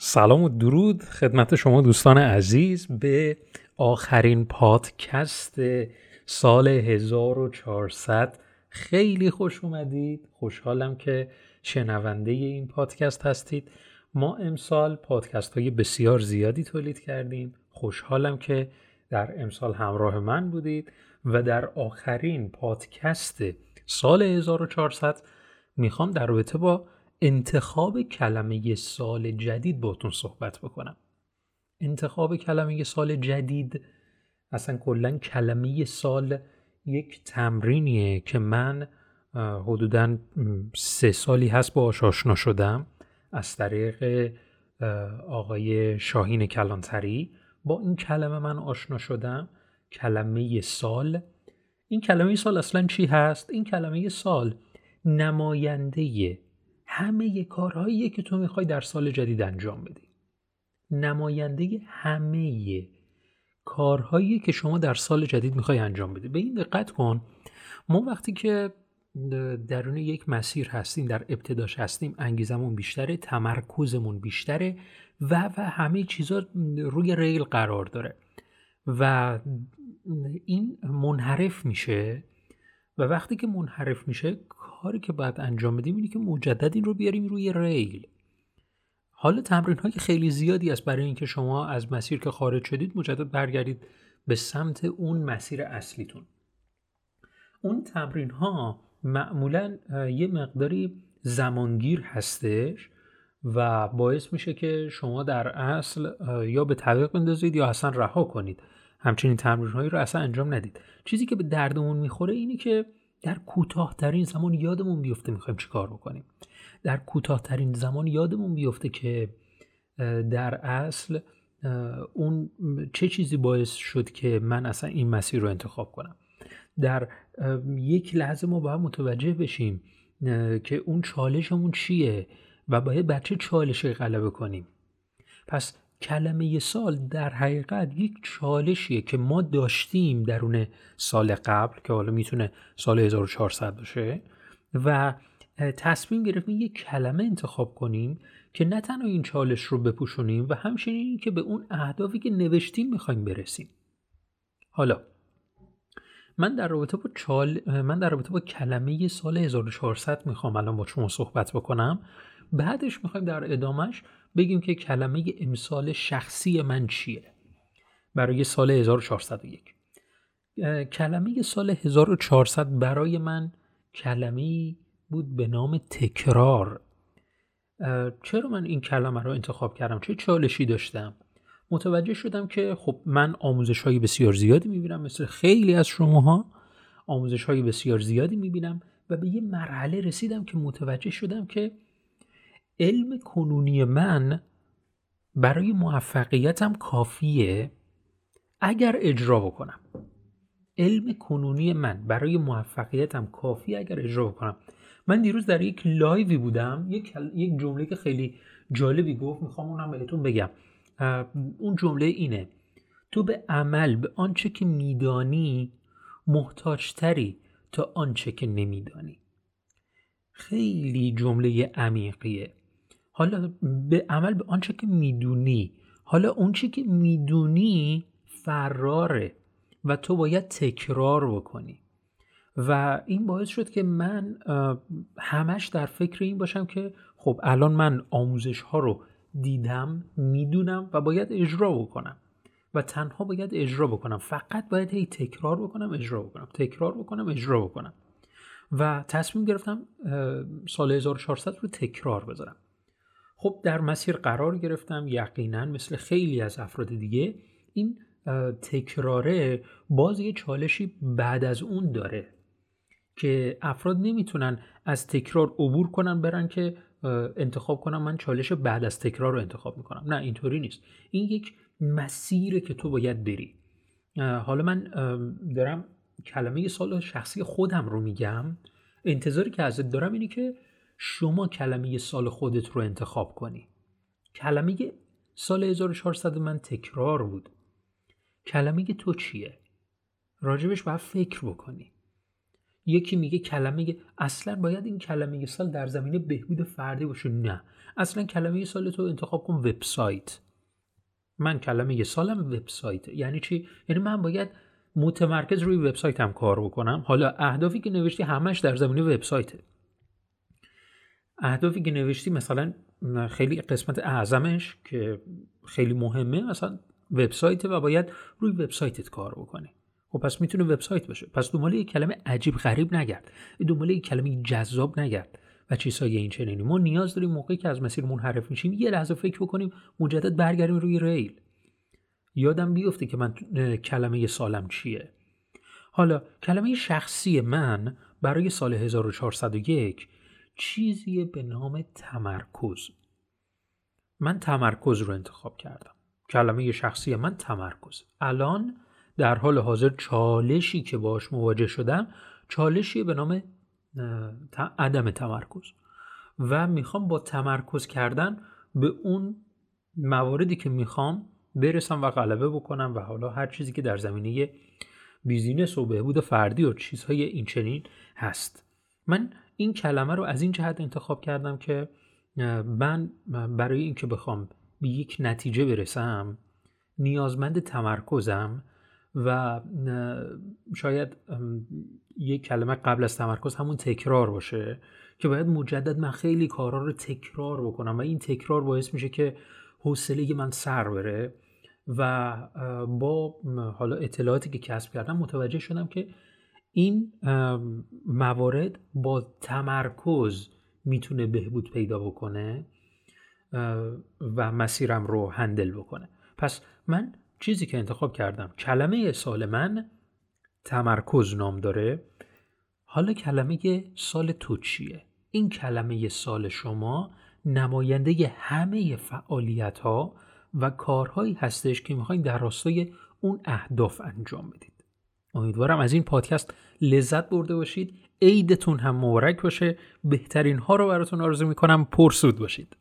سلام و درود خدمت شما دوستان عزیز به آخرین پادکست سال 1400 خیلی خوش اومدید. خوشحالم که شنونده این پادکست هستید. ما امسال پادکست های بسیار زیادی تولید کردیم. خوشحالم که در امسال همراه من بودید و در آخرین پادکست سال 1400 می‌خوام در رابطه با انتخاب کلمه سال جدید باتون صحبت بکنم. انتخاب کلمه سال جدید اصلا کلا کلمه سال یک تمرینیه که من حدودا سه سالی هست با آشنا شدم از طریق آقای شاهین کلانتری. با این کلمه من آشنا شدم. کلمه سال. این کلمه سال اصلا چی هست؟ این کلمه سال نماینده همه کارهایی که تو می‌خوای در سال جدید انجام بدی. نماینده همه کارهایی که شما در سال جدید می‌خوای انجام بدی. به این دقت کن. ما وقتی که درون یک مسیر هستیم در ابتداش هستیم انگیزمون بیشتره تمرکزمون بیشتره و و همه چیزا روی ریل قرار داره. و این منحرف میشه و وقتی که منحرف میشه کاری که باید انجام بدیم اینه که مجدد این رو بیاریم روی ریل. حالا تمرین های خیلی زیادی است برای اینکه شما از مسیر که خارج شدید مجدد برگردید به سمت اون مسیر اصلیتون. اون تمرین ها معمولا یه مقداری زمانگیر هستش و باعث میشه که شما در اصل یا به تعویق بندازید یا اصلا رها کنید. همچنین تمرین هایی رو اصلا انجام ندید. چیزی که به دردمون می‌خوره اینه که در کوتاهترین زمان یادمون بیفته می‌خوایم چیکار بکنیم. در کوتاهترین زمان یادمون بیفته که در اصل اون چه چیزی باعث شد که من اصلا این مسیر رو انتخاب کنم. در یک لحظه ما باید متوجه بشیم که اون چالشمون چیه و باید بر چه چالشی غلبه کنیم. پس کلمه سال در حقیقت یک چالشیه که ما داشتیم درون سال قبل که حالا می‌تونه سال 1400 باشه و تصمیم گرفتیم یک کلمه انتخاب کنیم که نه تنها این چالش رو بپوشونیم و همچنین که به اون اهدافی که نوشتیم می‌خوایم برسیم. حالا من در رابطه با چال... من در رابطه با کلمه سال 1400 می‌خوام الان با شما صحبت بکنم. بعدش می‌خوایم در ادامش بگیم که کلمه امسال شخصی من چیه؟ برای سال 1401 کلمه سال 1400 برای من کلمه بود به نام تکرار. چرا من این کلمه رو انتخاب کردم؟ چه چالشی داشتم؟ متوجه شدم که خب من آموزش های بسیار زیادی می‌بینم مثل خیلی از شماها آموزش های بسیار زیادی می‌بینم و به یه مرحله رسیدم که متوجه شدم که علم کنونی من برای موفقیتم کافیه؟ اگر اجرا بکنم. علم کنونی من برای موفقیتم کافی اگر اجرا بکنم. من دیروز در یک لایوی بودم یک یک جمله که خیلی جالبی گفت می‌خوام اونم بهتون بگم. اون جمله اینه. تو به عمل به آنچه که میدانی محتاجتری تا آنچه که نمیدانی. خیلی جمله عمیقیه. حالا به عمل به آنچه که می‌دونی. حالا اونچه که می‌دونی فراره و تو باید تکرار بکنی. و این باعث شد که من همش در فکر این باشم که خب الان من آموزش ها رو دیدم می‌دونم و باید اجرا بکنم. و تنها باید اجرا بکنم. فقط باید هی تکرار بکنم اجرا بکنم. تکرار بکنم اجرا بکنم. و تصمیم گرفتم سال 1400 رو تکرار بذارم. خب در مسیر قرار گرفتم یقینا مثل خیلی از افراد دیگه این تکراره باز یه چالشی بعد از اون داره که افراد نمی‌تونن از تکرار عبور کنن برن که انتخاب کنم من چالش بعد از تکرار رو انتخاب می‌کنم. نه اینطوری نیست. این یک مسیره که تو باید بری. حالا من دارم کلمه سال شخصی خودم رو میگم. انتظاری که ازت دارم اینه که شما کلمه سال خودت رو انتخاب کنی. کلمه سال 1400 من تکرار بود. کلمه تو چیه؟ راجبش باید فکر بکنی. یکی میگه کلمه اصلا باید این کلمه سال در زمینه بهبود فردی باشه. نه. اصلا کلمه سال تو انتخاب کن وبسایت. من کلمه سالم وبسایت. یعنی چی؟ یعنی من باید متمرکز روی وبسایت هم کار بکنم. حالا اهدافی که نوشتی همش در زمینه وبسایته. اهدافی که نوشتی مثلا خیلی قسمت اعظمش که خیلی مهمه مثلا وبسایت و باید روی وبسایتت کار بکنی. خب پس می‌تونه وبسایت باشه. پس دنبال یک کلمه عجیب غریب نگرد. دنبال یک کلمه جذاب نگرد و چیزهای این چنینی. ما نیاز داریم موقعی که از مسیر منحرف میشیم یه لحظه فکر بکنیم مجدد برگردیم روی ریل. یادم بیفته که من کلمه سالم چیه؟ حالا کلمه شخصی من برای سال 1401 چیزی به نام تمرکز. من تمرکز رو انتخاب کردم. کلمه شخصی من تمرکز. الان در حال حاضر چالشی که باش مواجه شدم چالشی به نام عدم تمرکز. و می‌خوام با تمرکز کردن به اون مواردی که می‌خوام برسم و غلبه بکنم و حالا هر چیزی که در زمینه بیزینس و بهبود فردی و چیزهای این چنین هست. من این کلمه رو از این جهت انتخاب کردم که من برای اینکه بخوام به یک نتیجه برسم نیازمند تمرکزم و شاید یک کلمه قبل از تمرکز همون تکرار باشه که باید مجدد من خیلی کارا رو تکرار بکنم و این تکرار باعث میشه که حوصله من سر بره و با حالا اطلاعاتی که کسب کردم متوجه شدم که این موارد با تمرکز می‌تونه بهبود پیدا بکنه و مسیرم رو هندل بکنه. پس من چیزی که انتخاب کردم کلمه سال من تمرکز نام داره. حالا کلمه سال تو چیه؟ این کلمه سال شما نماینده همه فعالیت ها و کارهایی هستش که می‌خواین در راستای اون اهداف انجام بدید امیدوارم از این پادکست لذت برده باشید. عیدتون هم مبارک باشه. بهترین ها رو براتون آرزو می‌کنم پرسود باشید.